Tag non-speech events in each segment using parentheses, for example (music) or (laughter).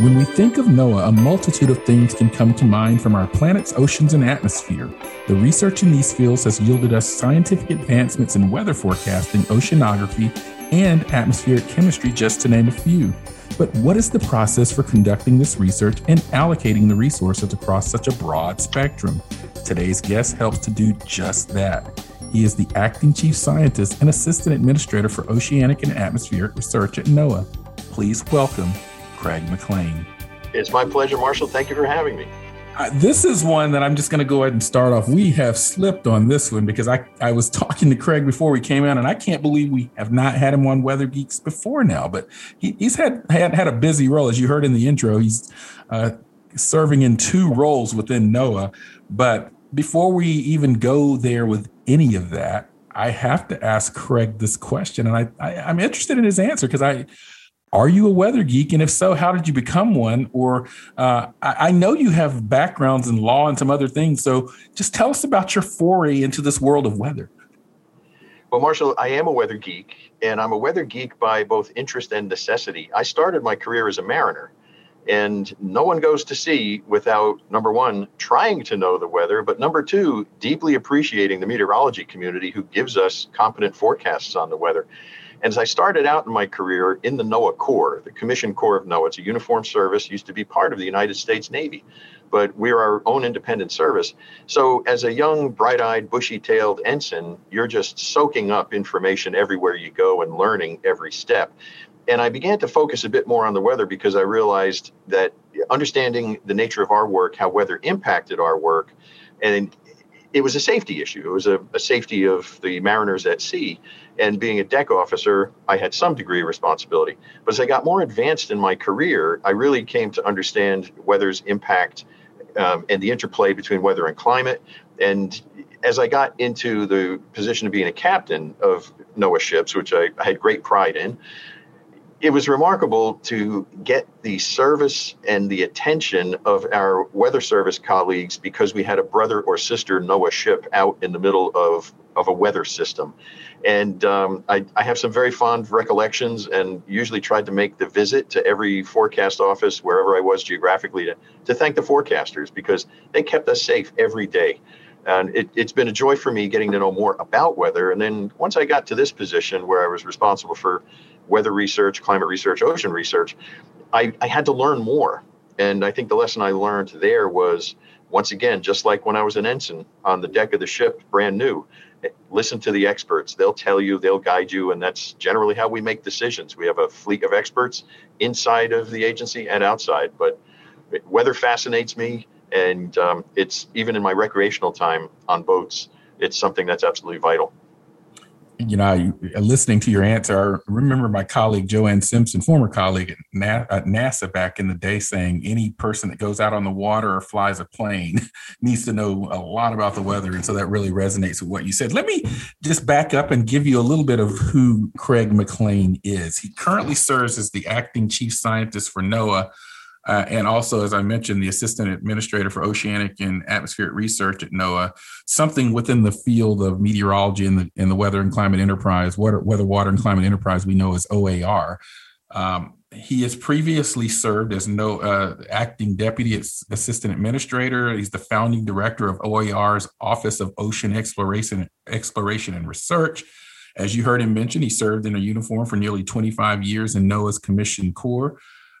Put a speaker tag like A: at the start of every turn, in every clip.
A: When we think of NOAA, a multitude of things can come to mind from our planet's oceans and atmosphere. The research in these fields has yielded us scientific advancements in weather forecasting, oceanography, and atmospheric chemistry, just to name a few. But what is the process for conducting this research and allocating the resources across such a broad spectrum? Today's guest helps to do just that. He is the acting chief scientist and assistant administrator for oceanic and atmospheric research at NOAA. Please welcome Craig McLean.
B: It's my pleasure, Marshall. Thank you for having me.
A: Uh, this is one that I'm just going to go ahead and start off. We have slipped on this one because I, I was (laughs) talking to Craig before we came out, and I can't believe we have not had him on Weather Geeks before now. But he, he's had, had had a busy role, as you heard in the intro. He's uh, serving in two roles within NOAA. But before we even go there with any of that, I have to ask Craig this question, and I, I I'm interested in his answer because I are you a weather geek? And if so, how did you become one? Or uh, I, I, know you have backgrounds in law and some other things. So just tell us about your foray into this world of weather.
B: Well, Marshall, I am a weather geek, and I'm a weather geek by both interest and necessity. I started my career as a mariner, and no one goes to sea without, number one, trying to know the weather, but number two, deeply appreciating the meteorology community who gives us competent forecasts on the weather. And as I started out in my career in the NOAA Corps, the Commission Corps of NOAA, it's a uniformed service, used to be part of the United States Navy, but we're our own independent service. So as a young, bright eyed, bushy tailed ensign, you're just soaking up information everywhere you go and learning every step. And I began to focus a bit more on the weather because I realized that understanding the nature of our work, how weather impacted our work, and it was a safety issue. It was a, a, safety of the mariners at sea. And being a deck officer, I had some degree of responsibility. But as I got more advanced in my career, I really came to understand weather's impact um, and the interplay between weather and climate. And as I got into the position of being a captain of NOAA ships, which I, I had great pride in, it was remarkable to get the service and the attention of our weather service colleagues because we had a brother or sister NOAA ship out in the middle of, of a weather system. And um, I, I, have some very fond recollections and usually tried to make the visit to every forecast office wherever I was geographically to, to thank the forecasters because they kept us safe every day. And it, it's been a joy for me getting to know more about weather. And then once I got to this position where I was responsible for weather research, climate research, ocean research, I, I had to learn more. And I think the lesson I learned there was once again, just like when I was an ensign on the deck of the ship, brand new, listen to the experts. They'll tell you, they'll guide you, and that's generally how we make decisions. We have a fleet of experts inside of the agency and outside. But weather fascinates me, and um, it's even in my recreational time on boats, it's something that's absolutely vital
A: you know, listening to your answer, I remember my colleague Joanne Simpson, former colleague at NASA back in the day, saying any person that goes out on the water or flies a plane (laughs) needs to know a lot about the weather. And so that really resonates with what you said. Let me just back up and give you a little bit of who Craig McLean is. He currently serves as the acting chief scientist for NOAA uh, and also, as I mentioned, the assistant administrator for oceanic and atmospheric research at NOAA, something within the field of meteorology and the, in the weather and climate enterprise, weather, water and climate enterprise, we know as OAR. Um, he has previously served as no uh, acting deputy assistant administrator. He's the founding director of OAR's Office of Ocean Exploration, Exploration and Research. As you heard him mention, he served in a uniform for nearly 25 years in NOAA's Commission Corps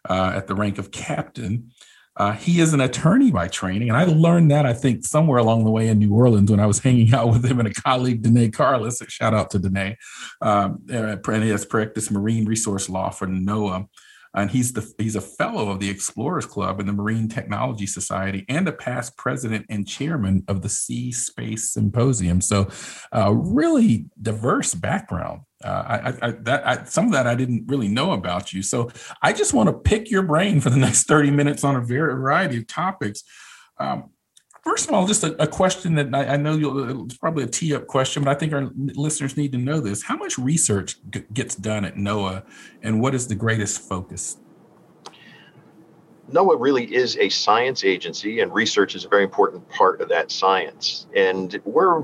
A: uh, at the rank of captain. Uh, he is an attorney by training, and I learned that I think somewhere along the way in New Orleans when I was (laughs) hanging out with him and a colleague, Danae Carlos. Shout out to Danae. Um, and he has practiced marine resource law for NOAA. And he's the he's a fellow of the Explorers Club and the Marine Technology Society, and a past president and chairman of the Sea Space Symposium. So, uh, really diverse background. Uh, I, I, that I, some of that I didn't really know about you. So I just want to pick your brain for the next 30 minutes on a variety of topics. Um, first of all, just a, a question that I, I know you'll, it's probably a tee up question, but I think our listeners need to know this. How much research g- gets done at NOAA and what is the greatest focus?
B: NOAA really is a science agency, and research is a very important part of that science. And we're,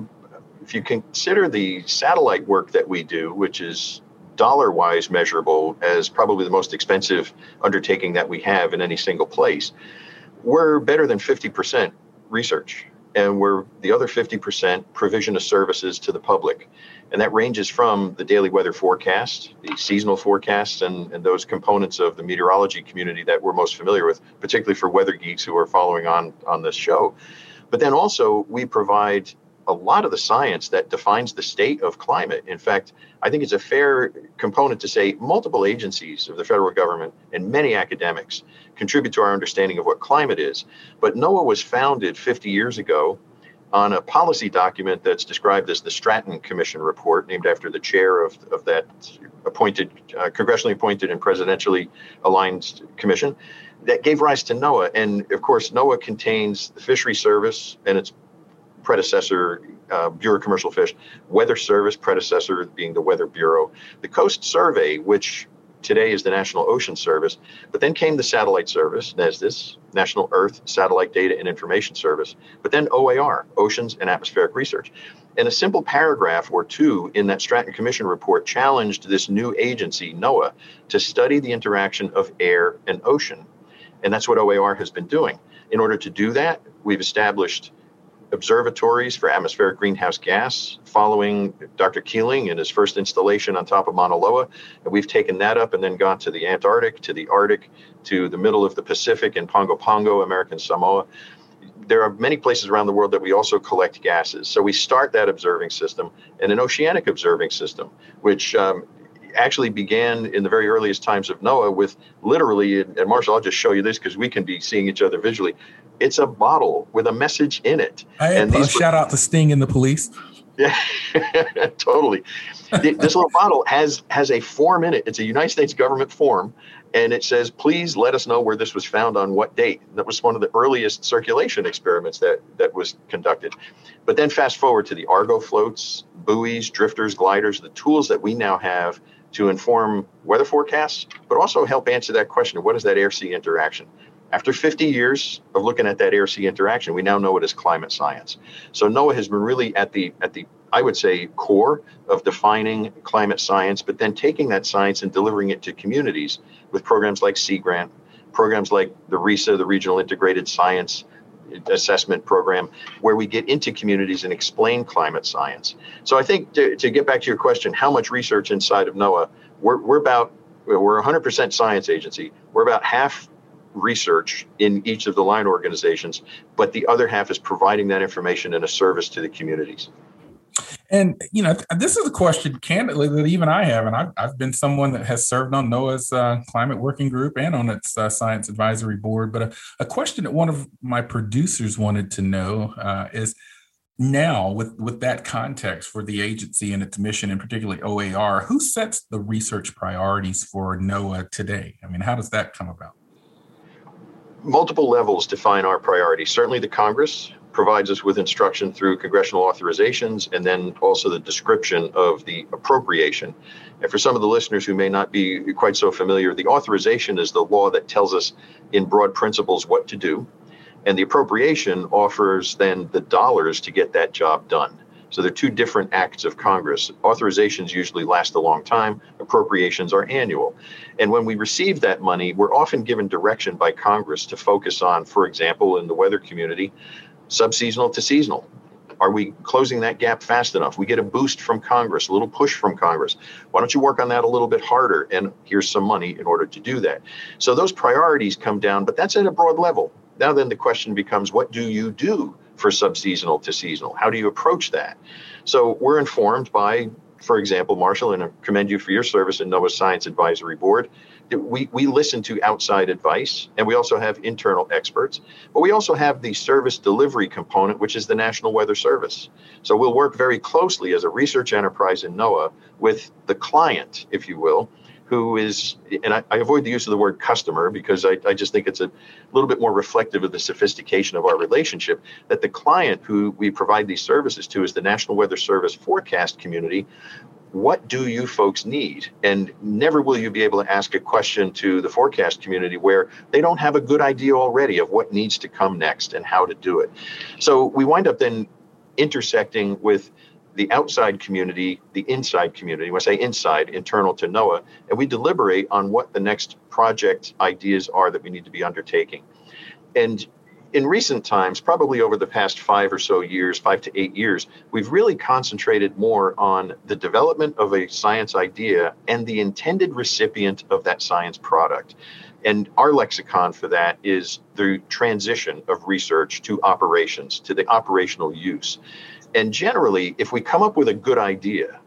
B: if you consider the satellite work that we do, which is dollar wise measurable as probably the most expensive undertaking that we have in any single place, we're better than 50% research and we're the other 50% provision of services to the public. And that ranges from the daily weather forecast the seasonal forecasts and, and those components of the meteorology community that we're most familiar with particularly for weather geeks who are following on on this show. But then also we provide a lot of the science that defines the state of climate. In fact, I think it's a fair component to say multiple agencies of the federal government and many academics contribute to our understanding of what climate is. But NOAA was founded 50 years ago on a policy document that's described as the Stratton Commission report, named after the chair of, of that appointed, uh, congressionally appointed and presidentially aligned commission that gave rise to NOAA. And of course, NOAA contains the Fishery Service and its predecessor, uh, Bureau of Commercial Fish, Weather Service, predecessor being the Weather Bureau, the Coast Survey, which today is the National Ocean Service, but then came the Satellite Service, NESDIS, National Earth Satellite Data and Information Service, but then OAR, Oceans and Atmospheric Research. And a simple paragraph or two in that Stratton Commission report challenged this new agency, NOAA, to study the interaction of air and ocean. And that's what OAR has been doing. In order to do that, we've established observatories for atmospheric greenhouse gas following Dr. Keeling and his first installation on top of Mauna Loa. And we've taken that up and then gone to the Antarctic, to the Arctic, to the middle of the Pacific in Pago Pago, American Samoa. There are many places around the world that we also collect gases. So we start that observing system and an oceanic observing system, which um, actually began in the very earliest times of NOAA with literally, and Marshall, I'll just show you this because we can be seeing each other visually. It's a bottle with a message in it.
A: Hey, and these shout out to Sting and the police. (laughs)
B: Yeah, totally. this little bottle has has a form in it. It's a United States government form, and it says, "Please let us know where this was found on what date." That was one of the earliest circulation experiments that that was conducted. But then fast forward to the Argo floats, buoys, drifters, gliders, the tools that we now have to inform weather forecasts, but also help answer that question what is that air sea interaction? After 50 years of looking at that air sea interaction, we now know it as climate science. So NOAA has been really at the at the I would say core of defining climate science, but then taking that science and delivering it to communities with programs like Sea Grant, programs like the RISA, the Regional Integrated Science assessment program where we get into communities and explain climate science. So I think to, to get back to your question, how much research inside of NOAA, we're, we're about, we're 100% science agency. We're about half research in each of the line organizations, but the other half is providing that information in a service to the communities.
A: And you know, this is a question, candidly, that even I have, and I've, I've been someone that has served on NOAA's uh, climate working group and on its uh, science advisory board. But a, a, question that one of my producers wanted to know uh, is now, with with that context for the agency and its mission, and particularly OAR, who sets the research priorities for NOAA today? I mean, how does that come about?
B: Multiple levels define our priorities. Certainly, the Congress provides us with instruction through congressional authorizations and then also the description of the appropriation. And for some of the listeners who may not be quite so familiar, the authorization is the law that tells us in broad principles what to do. And the appropriation offers then the dollars to get that job done. So they're two different acts of Congress. Authorizations usually last a long time, appropriations are annual. And when we receive that money, we're often given direction by Congress to focus on, for example, in the weather community, subseasonal to seasonal. Are we closing that gap fast enough? We get a boost from Congress, a little push from Congress. Why don't you work on that a little bit harder? And here's some money in order to do that. So those priorities come down, but that's at a broad level. Now, then the question becomes what do you do for subseasonal to seasonal? How do you approach that? So we're informed by for example, Marshall, and I commend you for your service in NOAA's Science Advisory Board. We, we listen to outside advice and we also have internal experts, but we also have the service delivery component, which is the National Weather Service. So we'll work very closely as a research enterprise in NOAA with the client, if you will, who is, and I, I, avoid the use of the word customer because I, I just think it's a little bit more reflective of the sophistication of our relationship, that the client who we provide these services to is the National Weather Service forecast community. What do you folks need? And never will you be able to ask a question to the forecast community where they don't have a good idea already of what needs to come next and how to do it. So we wind up then intersecting with the outside community, the inside community. When I say inside, internal to NOAA, and we deliberate on what the next project ideas are that we need to be undertaking. And in recent times, probably over the past five or so years, five to eight years, we've really concentrated more on the development of a science idea and the intended recipient of that science product. And our lexicon for that is the transition of research to operations, to the operational use. And generally, if we come up with a good idea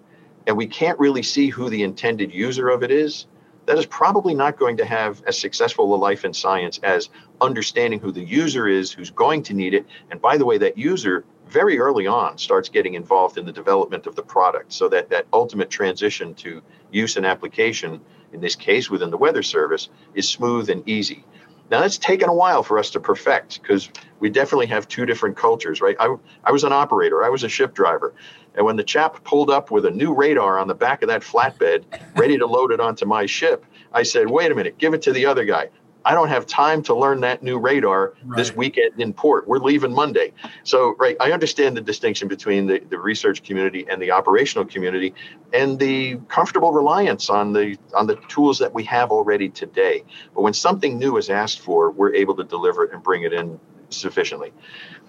B: and we can't really see who the intended user of it is, that is probably not going to have as successful a life in science as understanding who the user is, who's going to need it. And by the way, that user very early on starts getting involved in the development of the product so that that ultimate transition to use and application, in this case within the Weather Service, is smooth and easy. Now that's taken a while for us to perfect because we definitely have two different cultures, right? I, I was an operator, I was a ship driver. And when the chap pulled up with a new radar on the back of that flatbed, ready to load it onto my ship, I said, wait a minute, give it to the other guy. I don't have time to learn that new radar right. this weekend in port. We're leaving Monday. So, right, I understand the distinction between the, the research community and the operational community and the comfortable reliance on the on the tools that we have already today. But when something new is asked for, we're able to deliver it and bring it in sufficiently.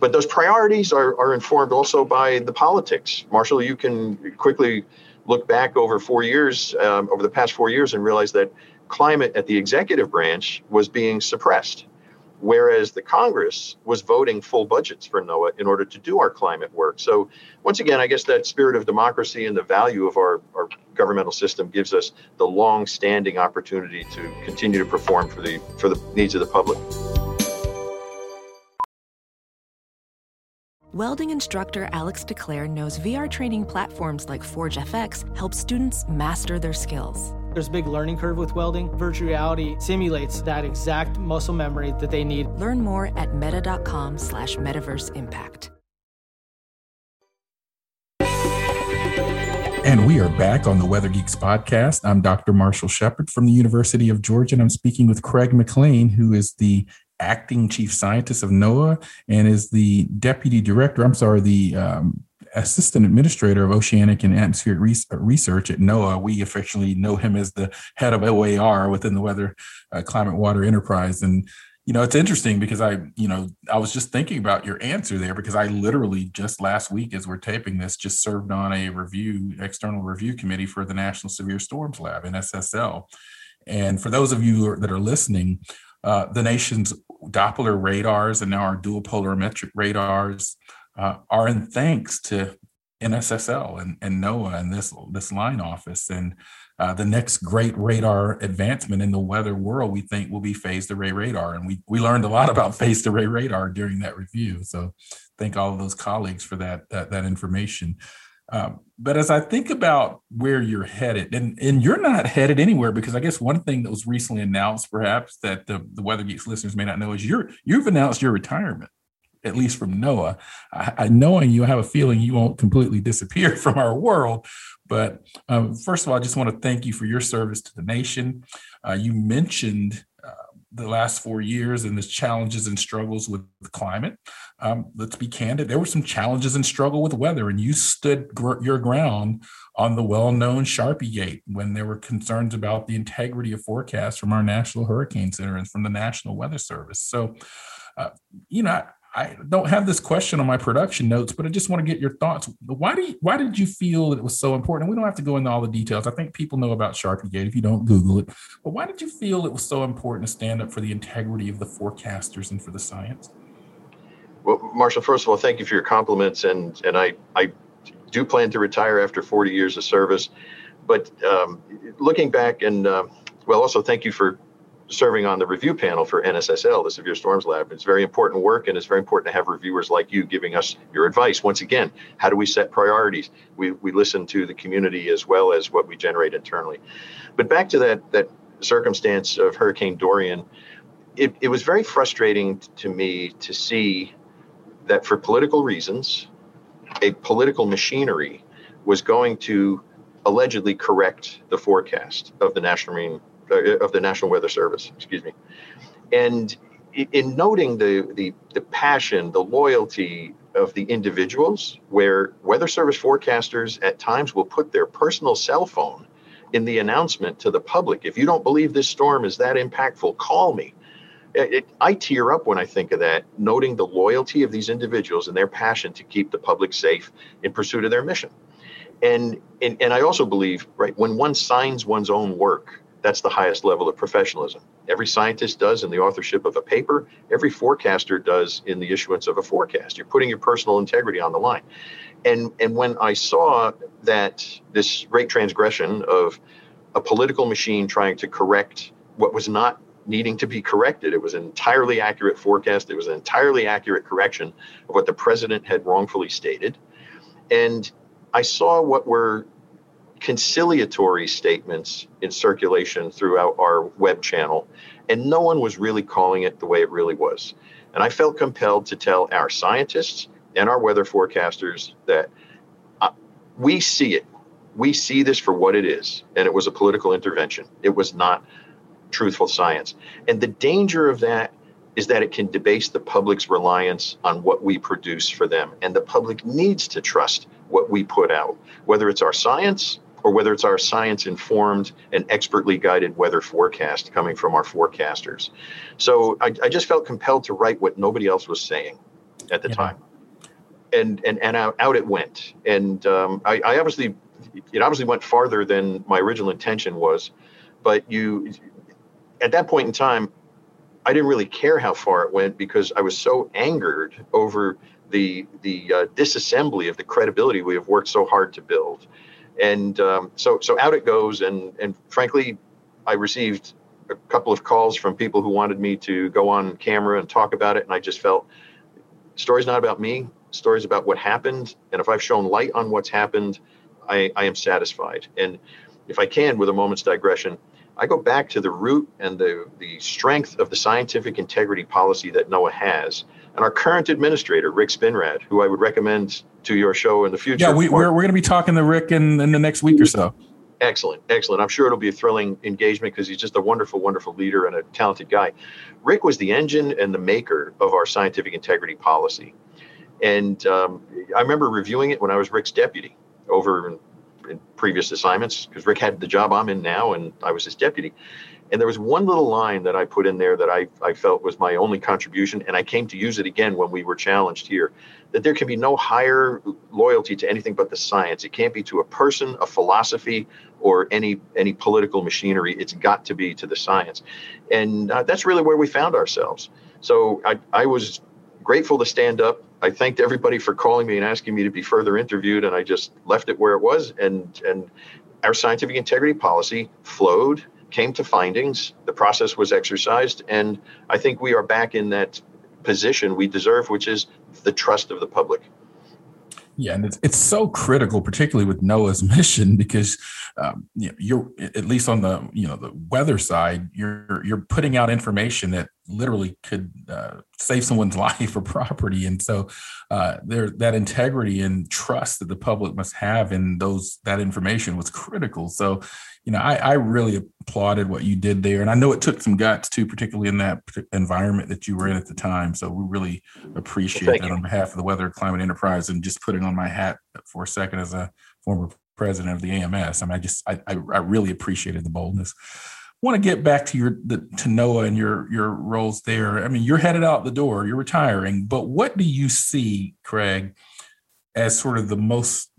B: But those priorities are, are informed also by the politics. Marshall, you can quickly look back over four years, um, over the past four years, and realize that climate at the executive branch was being suppressed, whereas the Congress was voting full budgets for NOAA in order to do our climate work. So, once again, I guess that spirit of democracy and the value of our, our governmental system gives us the long standing opportunity to continue to perform for the, for the needs of the public.
C: Welding instructor Alex DeClaire knows VR training platforms like Forge FX help students master their skills.
D: There's a big learning curve with welding. Virtual reality simulates that exact muscle memory that they need.
C: Learn more at meta.com slash metaverse impact.
A: And we are back on the Weather Geeks podcast. I'm Dr. Marshall Shepard from the University of Georgia, and I'm speaking with Craig McLean, who is the acting chief scientist of NOAA and is the deputy director, I'm sorry, the um, assistant administrator of oceanic and atmospheric uh, research at NOAA. We affectionately know him as the head of OAR within the Weather uh, Climate Water Enterprise. And you know, it's interesting because I, you know, I was just thinking about your answer there because I literally just last week, as we're taping this, just served on a review, external review committee for the National Severe Storms Lab, NSSL. And for those of you that are listening, uh, the nation's Doppler radars and now our dual polarimetric radars uh, are in thanks to NSSL and, and NOAA and this this line office. And uh, the next great radar advancement in the weather world, we think, will be phased array radar. And we we learned a lot about (laughs) phased array radar during that review. So thank all of those colleagues for that that, that information. Um, but as I think about where you're headed, and, and you're not headed anywhere because I guess one thing that was recently announced, perhaps that the, the Weather Geeks listeners may not know, is you're you've announced your retirement at least from NOAA. I, I, knowing you, I have a feeling you won't completely disappear (laughs) from our world. But um, first of all, I just want to thank you for your service to the nation. Uh, you mentioned uh, the last four years and the challenges and struggles with climate. Um, let's be candid. There were some challenges and struggle with weather, and you stood gr- your ground on the well-known Sharpie Gate when there were concerns about the integrity of forecasts from our National Hurricane Center and from the National Weather Service. So, uh, you know, I don't have this question on my production notes, but I just want to get your thoughts. Why do you, why did you feel it was so important? We don't have to go into all the details. I think people know about Sharpie Gate if you don't Google it. But why did you feel it was so important to stand up for the integrity of the forecasters and for the science?
B: Well, Marshall, first of all, thank you for your compliments, and and I I do plan to retire after 40 years of service. But um, looking back, and uh, well, also thank you for serving on the review panel for NSSL, the Severe Storms Lab. It's very important work, and it's very important to have reviewers like you giving us your advice. Once again, how do we set priorities? We, we listen to the community as well as what we generate internally. But back to that that circumstance of Hurricane Dorian, it, it was very frustrating to me to see that for political reasons, a political machinery was going to allegedly correct the forecast of the National Marine Uh, of the National Weather Service, excuse me. And in noting the, the, the passion, the loyalty of the individuals, where Weather Service forecasters at times will put their personal cell phone in the announcement to the public. If you don't believe this storm is that impactful, call me. It, it, I tear up when I think of that, noting the loyalty of these individuals and their passion to keep the public safe in pursuit of their mission. And, and, and I also believe, right, when one signs one's own work, that's the highest level of professionalism. Every scientist does in the authorship of a paper, every forecaster does in the issuance of a forecast. You're putting your personal integrity on the line. And, and when I saw that this great transgression of a political machine trying to correct what was not needing to be corrected, it was an entirely accurate forecast, it was an entirely accurate correction of what the president had wrongfully stated. And I saw what were conciliatory statements in circulation throughout our web channel, and no one was really calling it the way it really was. And I felt compelled to tell our scientists and our weather forecasters that uh, we see it. We see this for what it is, and it was a political intervention. It was not truthful science. And the danger of that is that it can debase the public's reliance on what we produce for them. And the public needs to trust what we put out, whether it's our science or whether it's our science informed and expertly guided weather forecast coming from our forecasters. So I, I just felt compelled to write what nobody else was saying at the yeah. time. And, and, and out, out it went. And um, I, I obviously, it obviously went farther than my original intention was. But you, at that point in time, I didn't really care how far it went because I was so angered over the the uh, disassembly of the credibility we have worked so hard to build and um, so so out it goes. And and frankly i received a couple of calls from people who wanted me to go on camera and talk about it. And i just felt story's not about me. Story's about what happened. And if i've shown light on what's happened i, I am satisfied. And if i can with a moment's digression I go back to the root and the, the strength of the scientific integrity policy that NOAA has. And our current administrator, Rick Spinrad, who I would recommend to your show in the future.
A: Yeah, we, are we're, we're going to be talking to Rick in, in the next week or so.
B: Excellent, excellent. I'm sure it'll be a thrilling engagement because he's just a wonderful, wonderful leader and a talented guy. Rick was the engine and the maker of our scientific integrity policy. And um, I remember reviewing it when I was Rick's deputy over in in previous assignments because Rick had the job I'm in now and I was his deputy. And there was one little line that I put in there that I, I felt was my only contribution, and I came to use it again when we were challenged here that there can be no higher loyalty to anything but the science. It can't be to a person, a philosophy, or any any political machinery. It's got to be to the science, and uh, that's really where we found ourselves. So I, I was grateful to stand up. I thanked everybody for calling me and asking me to be further interviewed, and I just left it where it was. And and our scientific integrity policy flowed, came to findings. The process was exercised, and I think we are back in that position we deserve, which is the trust of the public.
A: Yeah, and it's it's so critical, particularly with NOAA's (laughs) mission, because um, you know, you're at least on the you know the weather side, you're you're putting out information that literally could uh, save someone's (laughs) life or property, and so uh, there that integrity and trust that the public must have in those that information was critical. So you know, I, I, really applauded what you did there, and I know it took some guts too, particularly in that environment that you were in at the time. So we really appreciate well, that you. on behalf of the Weather Climate Enterprise, and just putting on my hat for a second as a former president of the AMS. I mean, I just I, I, I really appreciated the boldness. Want to get back to your the, to NOAA and your your roles there. I mean, you're headed out the door, you're retiring, but what do you see, Craig, as sort of the most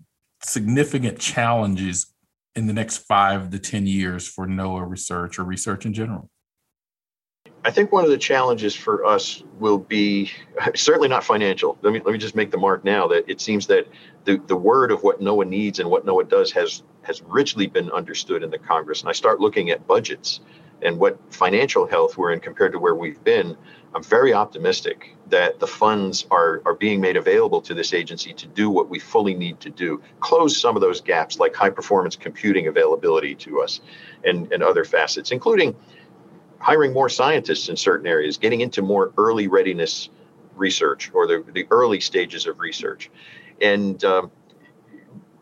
A: significant challenges in the next five to 10 years for NOAA research or research in general?
B: I think one of the challenges for us will be (laughs) certainly not financial. Let me let me just make the mark now that it seems that the, the word of what NOAA needs and what NOAA does has has richly been understood in the Congress. And I start looking at budgets and what financial health we're in compared to where we've been. I'm very optimistic that the funds are, are being made available to this agency to do what we fully need to do, close some of those gaps like high performance computing availability to us and, and other facets, including hiring more scientists in certain areas, getting into more early readiness research or the, the early stages of research. And um,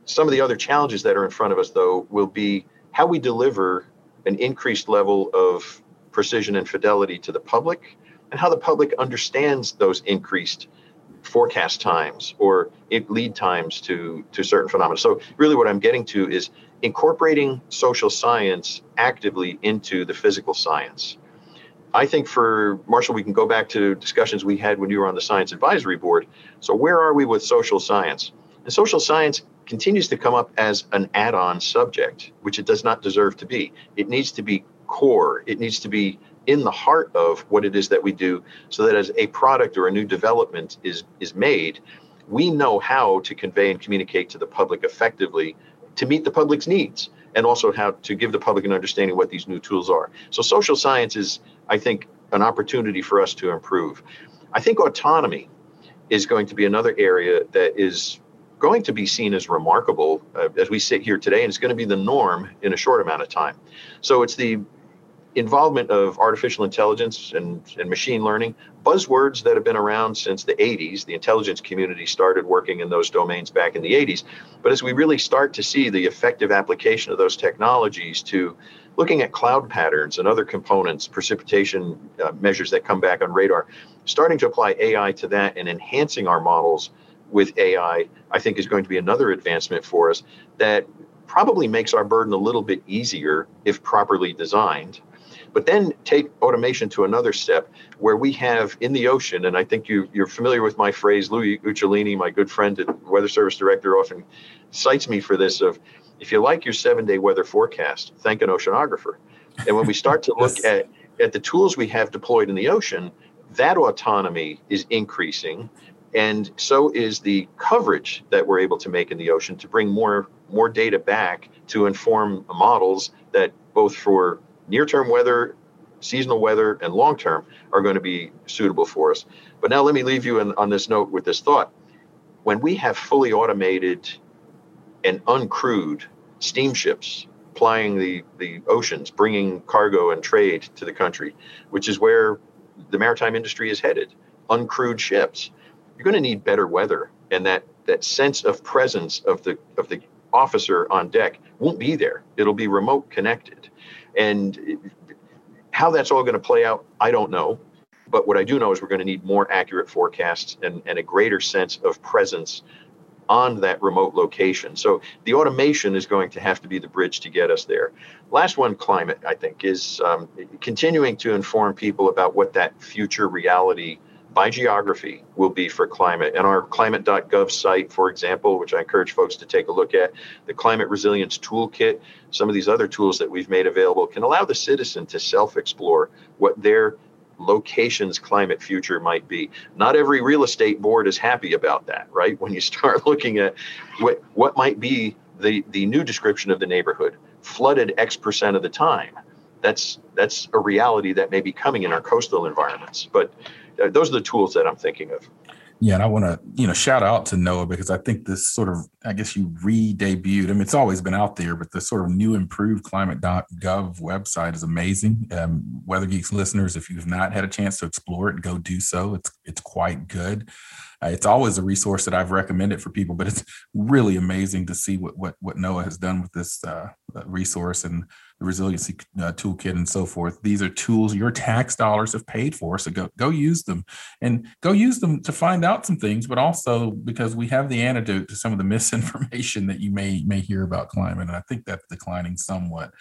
B: some of the other challenges that are in front of us, though, will be how we deliver an increased level of precision and fidelity to the public and how the public understands those increased forecast times or lead times to to certain phenomena. So really what I'm getting to is incorporating social science actively into the physical science. I think for Marshall, we can go back to discussions we had when you were on the Science Advisory Board. So, where are we with social science? And social science continues to come up as an add on subject, which it does not deserve to be. It needs to be core, it needs to be in the heart of what it is that we do so that as a product or a new development is is made we know how to convey and communicate to the public effectively to meet the public's needs and also how to give the public an understanding what these new tools are. So social science is i think an opportunity for us to improve. I think autonomy is going to be another area that is going to be seen as remarkable uh, as we sit here today and it's going to be the norm in a short amount of time. So it's the involvement of artificial intelligence and, and machine learning, buzzwords that have been around since the 80s. The intelligence community started working in those domains back in the 80s. But as we really start to see the effective application of those technologies to looking at cloud patterns and other components, precipitation uh, measures that come back on radar, starting to apply AI to that and enhancing our models with AI, I think is going to be another advancement for us that probably makes our burden a little bit easier if properly designed but then take automation to another step where we have in the ocean, and I think you, you're familiar with my phrase, Louis Uccellini, my good friend and Weather Service Director, often cites me for this of if you like your seven day weather forecast, thank an oceanographer. And when we start to look (laughs) at, at the tools we have deployed in the ocean, that autonomy is increasing and so is the coverage that we're able to make in the ocean to bring more more data back to inform models that both for near term weather, seasonal weather, and long term are going to be suitable for us. But now let me leave you in, on this note with this thought. When we have fully automated and uncrewed steamships plying the, the oceans, bringing cargo and trade to the country, which is where the maritime industry is headed, uncrewed ships, you're going to need better weather. And that, that sense of presence of the, of the officer on deck won't be there. It'll be remote connected. And how that's all going to play out, I don't know. But what I do know is we're going to need more accurate forecasts and, and a greater sense of presence on that remote location. So the automation is going to have to be the bridge to get us there. Last one, climate, I think, is um, continuing to inform people about what that future reality by geography will be for climate. And our climate.gov site, for example, which I encourage folks to take a look at, the Climate Resilience Toolkit, some of these other tools that we've made available can allow the citizen to self explore what their location's climate future might be. Not every real estate board is happy about that, right? When you start (laughs) looking at what, what might be the, the new description of the neighborhood, flooded X percent of the time. That's that's a reality that may be coming in our coastal environments. But those are the tools that I'm thinking of.
A: Yeah, and I want to you know shout out to NOAA because I think this sort of I guess you re-debuted. I mean, it's always been out there, but the sort of new improved climate.gov website is amazing. Um, Weather Geeks listeners, if you've not had a chance to explore it, go do so. It's it's quite good. Uh, it's always a resource that I've recommended for people, but it's really amazing to see what what what NOAA has done with this uh, resource and the resiliency uh, toolkit and so forth. These are tools your tax dollars have paid for. So go go use them and go use them to find out some things, but also because we have the antidote to some of the (laughs) misinformation that you may may hear about climate. And I think that's declining somewhat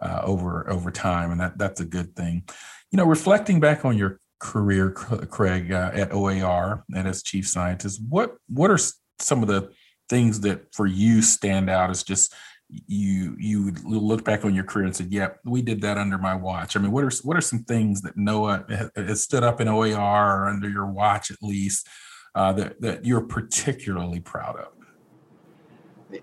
A: uh, over over time, and that that's a good thing. You know, reflecting back on your career, Craig, uh, at OAR and as chief scientist, what what are some of the things that for you stand out as just you you look back on your career and said, "Yep, yeah, we did that under my watch." I mean, what are what are some things that NOAA has stood up in OAR or under your watch at least uh, that that you're particularly proud of?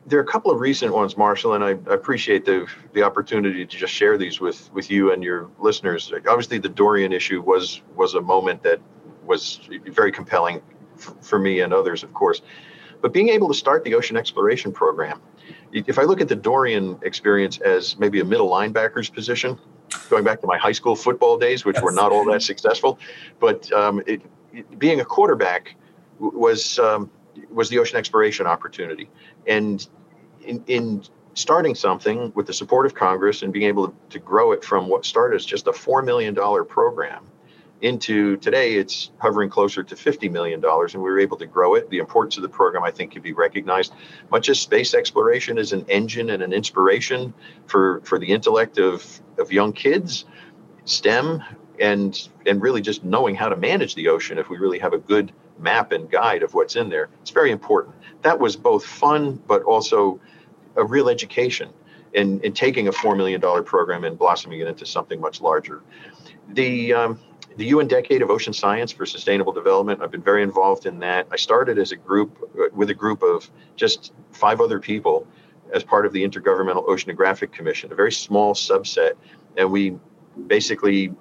B: There are a couple of recent ones, Marshall, and I appreciate the the opportunity to just share these with with you and your listeners. Obviously, the Dorian issue was was a moment that was very compelling f- for me and others, of course. But being able to start the ocean exploration program, if I look at the Dorian experience as maybe a middle linebacker's position, going back to my high school football days, which yes. were not all that successful, but um, it, it, being a quarterback was um, was the ocean exploration opportunity, and in, in starting something with the support of Congress and being able to grow it from what started as just a four million dollar program into today it's hovering closer to $50 million and we were able to grow it. The importance of the program i think can be recognized. Much as space exploration is an engine and an inspiration for for the intellect of of young kids stem and and really just knowing how to manage the ocean if we really have a good map and guide of what's in there it's very important that was both fun but also a real education in, in taking a $4 million program and blossoming it into something much larger the um, the UN Decade of Ocean Science for Sustainable Development. I've been very involved in that. I started as a group uh, with a group of just five other people as part of the Intergovernmental Oceanographic Commission, a very small subset, and we basically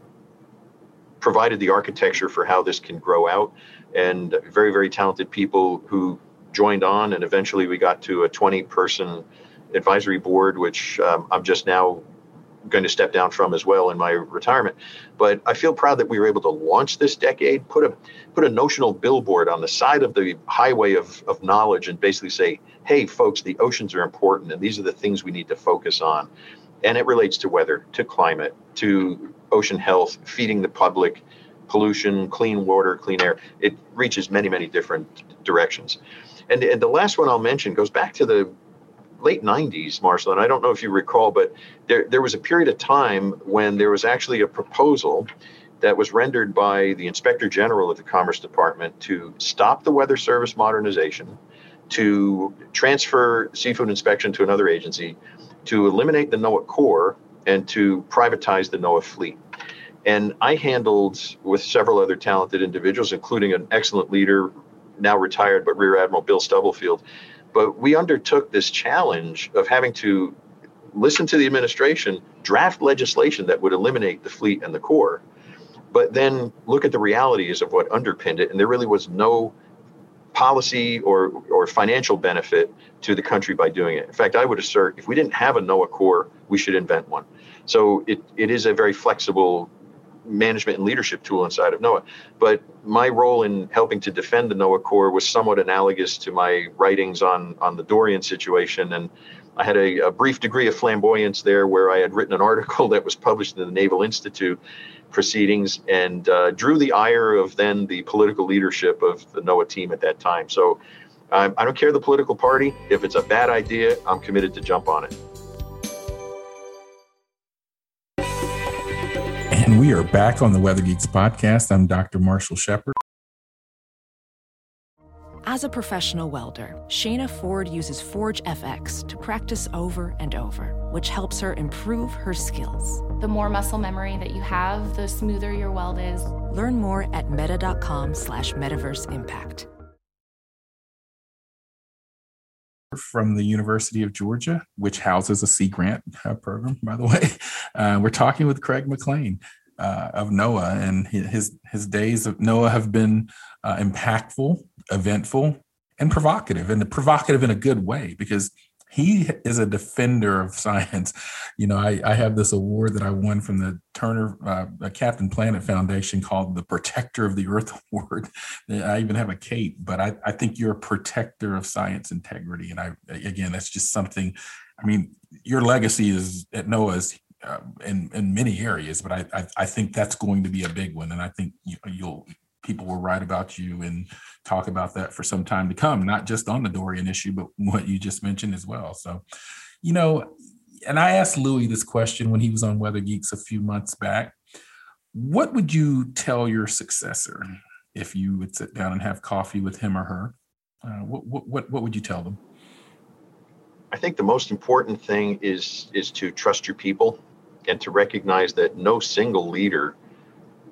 B: provided the architecture for how this can grow out. And very, very talented people who joined on, and eventually we got to a 20 person advisory board, which um, I'm just now going to step down from as well in my retirement. But I feel proud that we were able to launch this decade, put a put a notional billboard on the side of the highway of, of knowledge and basically say, hey folks, the oceans are important and these are the things we need to focus on. And it relates to weather, to climate, to ocean health, feeding the public, pollution, clean water, clean air. It reaches many, many different directions. And, and the last one I'll mention goes back to the late 90s, Marshall, and I don't know if you recall, but there, there was a period of time when there was actually a proposal that was rendered by the Inspector General of the Commerce Department to stop the Weather Service modernization, to transfer seafood inspection to another agency, to eliminate the NOAA Corps, and to privatize the NOAA fleet. And I handled with several other talented individuals, including an excellent leader, now retired, but Rear Admiral Bill Stubblefield, but we undertook this challenge of having to listen to the administration, draft legislation that would eliminate the fleet and the Corps, but then look at the realities of what underpinned it. And there really was no policy or, or financial benefit to the country by doing it. In fact, I would assert if we didn't have a NOAA Corps, we should invent one. So it, it is a very flexible management and leadership tool inside of NOAA. But my role in helping to defend the NOAA Corps was somewhat analogous to my writings on, on the Dorian situation. And I had a, a brief degree of flamboyance there where I had written an (laughs) article that was published in the Naval Institute proceedings and uh, drew the ire of then the political leadership of the NOAA team at that time. So um, I don't care the political party. If it's a bad idea, I'm committed to jump on it.
A: We are back on the Weather Geeks podcast. I'm Dr. Marshall Shepard.
C: As a professional welder, Shayna Ford uses Forge FX to practice over and over, which helps her improve her skills.
E: The more muscle memory that you have, the smoother your weld is.
C: Learn more at meta.com slash metaverse impact.
A: from the University of Georgia, which houses a Sea Grant uh, program, by the way. (laughs) Uh, we're talking with Craig McLean uh, of NOAA, and his his days of NOAA have been uh, impactful, eventful, and provocative, and provocative in a good way because he is a defender of (laughs) science. You know, I, I have this award that I won from the Turner uh, Captain Planet Foundation called the Protector of the Earth (laughs) Award. I even have a cape, but I, I think you're a protector of science integrity. And I, again, that's just something. I mean, your legacy is at NOAA's uh, in in many areas, but I, I, I think that's going to be a big one, and I think you, you'll people will write about you and talk about that for some time to come, not just on the Dorian issue, but (laughs) what you just mentioned as well. So, you know, and I asked Louis this question when he was on Weather Geeks a few months back. What would you tell your successor if you would sit down and have coffee with him or her? Uh, what, what what would you tell them?
B: I think the most important thing is is to trust your people and to recognize that no single leader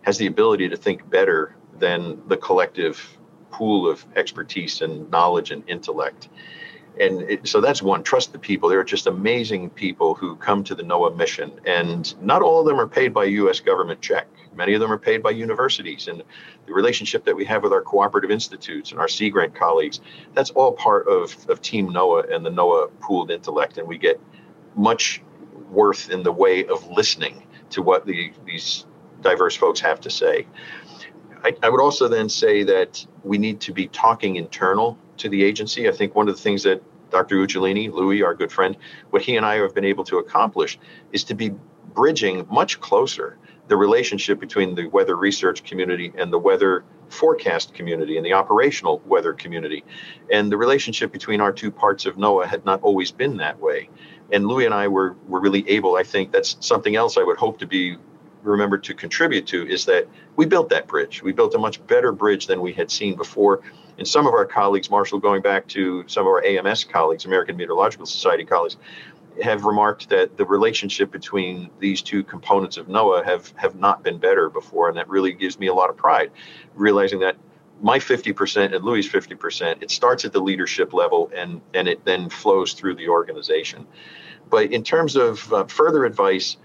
B: has the ability to think better than the collective pool of expertise and knowledge and intellect. And it, so that's one trust the people. There are just amazing people who come to the NOAA mission, and not all of them are paid by U.S. government check. Many of them are paid by universities, and the relationship that we have with our cooperative institutes and our Sea Grant colleagues, that's all part of, of Team NOAA and the NOAA pooled intellect. And we get much worth in the way of listening to what the, these diverse folks have to say. I, I would also then say that we need to be talking internal to the agency. I think one of the things that Dr. Uccellini, Louis, our good friend, what he and I have been able to accomplish is to be bridging much closer the relationship between the weather research community and the weather forecast community and the operational weather community. And the relationship between our two parts of NOAA had not always been that way. And Louis and I were, were really able, I think that's something else I would hope to be remembered to contribute to is that we built that bridge. We built a much better bridge than we had seen before. And some of our colleagues, Marshall, going back to some of our AMS colleagues, American Meteorological Society colleagues, have remarked that the relationship between these two components of NOAA have have not been better before, and that really gives me a lot of pride, realizing that my 50% and Louis' 50%, it starts at the leadership level and and it then flows through the organization. But in terms of uh, further advice,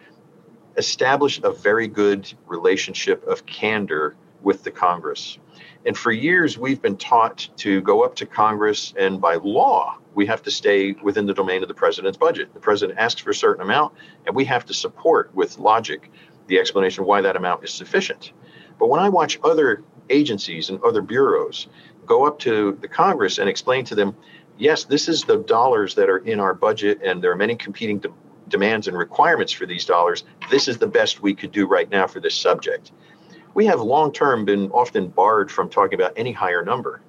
B: establish a very good relationship of candor with the Congress. And for years, we've been taught to go up to Congress, and by law, we have to stay within the domain of the president's budget. The president asks for a certain amount, and we have to support with logic the explanation why that amount is sufficient. But when I watch other agencies and other bureaus go up to the Congress and explain to them, yes, this is the dollars that are in our budget, and there are many competing de- demands and requirements for these dollars. This is the best we could do right now for this subject we have long term been often barred from talking about any higher number.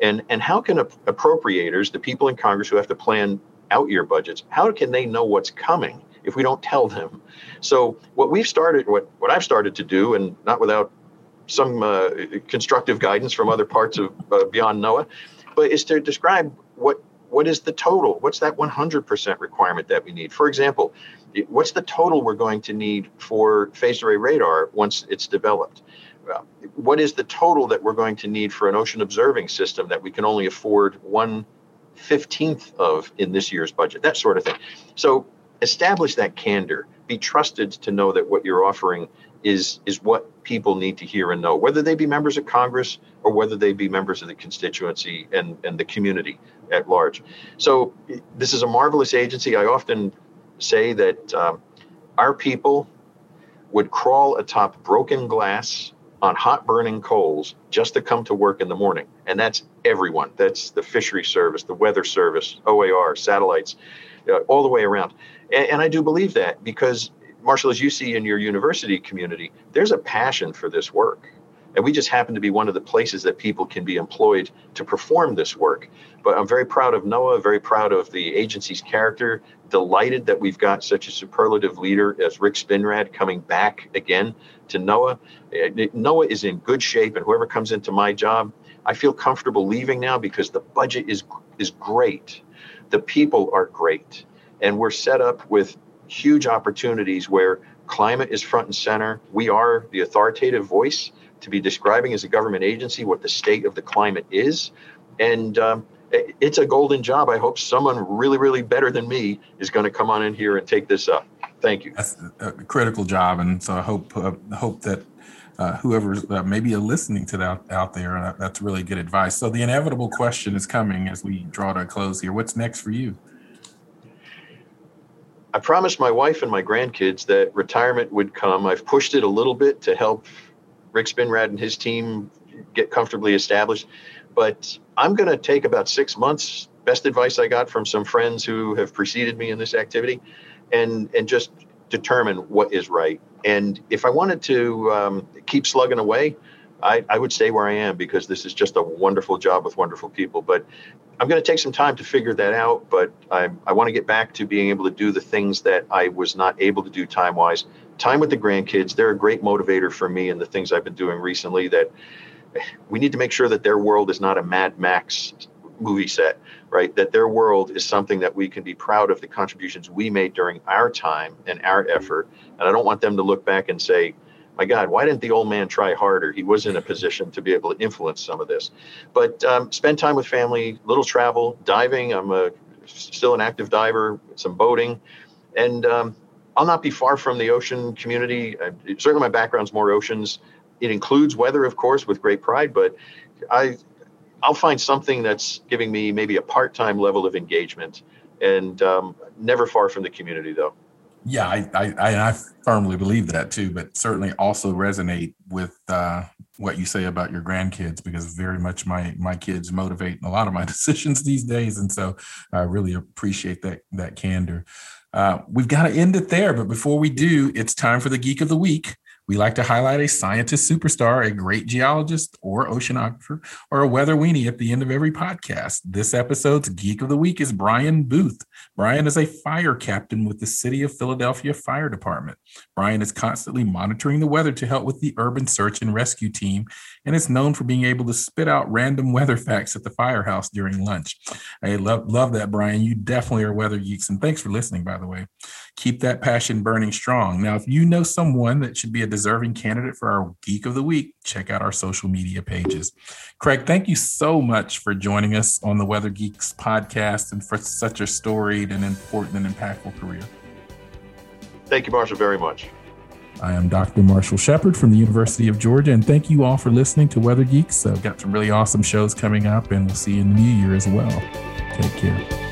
B: And, and how can appropriators, the people in Congress who have to plan out year budgets, how can they know what's coming if we don't tell them? So what we've started, what, what I've started to do, and not without some uh, constructive guidance from other parts of uh, beyond NOAA, but is to describe what what is the total? What's that 100% requirement that we need? For example, what's the total we're going to need for phased array radar once it's developed? what is the total that we're going to need for an ocean observing system that we can only afford one fifteenth of in this year's budget? That sort of thing. So establish that candor. Be trusted to know that what you're offering is is what people need to hear and know, whether they be members of Congress or whether they be members of the constituency and, and the community at large. So this is a marvelous agency. I often say that um, our people would crawl atop broken glass on hot burning coals just to come to work in the morning. And that's everyone. That's the fishery service, the weather service, OAR, satellites, uh, all the way around. And, and I do believe that because, Marshall, as you see in your university community, there's a passion for this work. And we just happen to be one of the places that people can be employed to perform this work. But I'm very proud of NOAA, very proud of the agency's character, delighted that we've got such a superlative leader as Rick Spinrad coming back again to NOAA. Eh, NOAA is in good shape, and whoever comes into my job, I feel comfortable leaving now because the budget is is great. The people are great. And we're set up with huge opportunities where climate is front and center. We are the authoritative voice to be describing as a government agency what the state of the climate is. And um, it's a golden job. I hope someone really, really better than me is going to come on in here and take this up. Thank you.
A: That's a critical job, and so I hope uh, hope that uh, whoever's uh, maybe listening to that out there, uh, that's really good advice. So the inevitable question is coming as we draw to a close here. What's next for you?
B: I promised my wife and my grandkids that retirement would come. I've pushed it a little bit to help Rick Spinrad and his team get comfortably established. But I'm going to take about six months. Best advice I got from some friends who have preceded me in this activity, and and just determine what is right. And if I wanted to um, keep slugging away, I, I would stay where I am because this is just a wonderful job with wonderful people. But I'm going to take some time to figure that out. But I, I want to get back to being able to do the things that I was not able to do time wise time with the grandkids they're a great motivator for me and the things i've been doing recently that we need to make sure that their world is not a mad max movie set, right? That their world is something that we can be proud of the contributions we made during our time and our effort. And I don't want them to look back and say, my God, why didn't the old man try harder? He was in a position to be able to influence some of this. But um, spend time with family, little travel, diving. I'm a, still an active diver, some boating. And um, I'll not be far from the ocean community. Uh, certainly, my background's more oceans. It includes weather, of course, with great pride, but I, I'll find something that's giving me maybe a part-time level of engagement, and um, never far from the community, though.
A: Yeah, I, I, I firmly believe that too, but certainly also resonate with uh, what you say about your grandkids because very much my my kids motivate a lot of my (laughs) decisions these days, and so I really appreciate that that candor. Uh, we've got to end it there, but before we do, it's time for the geek of the week. We like to highlight a scientist superstar, a great geologist or oceanographer, or a weather weenie at the end of every podcast. This episode's Geek of the Week is Brian Booth. Brian is a fire captain with the City of Philadelphia Fire Department. Brian is constantly monitoring the weather to help with the urban search and rescue team and is known for being able to spit out random weather facts at the firehouse during lunch. I love, love that, Brian. You definitely are weather geeks. And thanks for listening, by the way. Keep that passion burning strong. Now, if you know someone that should be a deserving candidate for our Geek of the Week, check out our social media pages. Craig, thank you so much for joining us on the Weather Geeks podcast and for such a storied and important and impactful career.
B: Thank you, Marshall, very much.
A: I am Dr. Marshall Shepherd from the University of Georgia, and thank you all for listening to Weather Geeks. I've got some really awesome shows coming up, and we'll see you in the new year as well. Take care.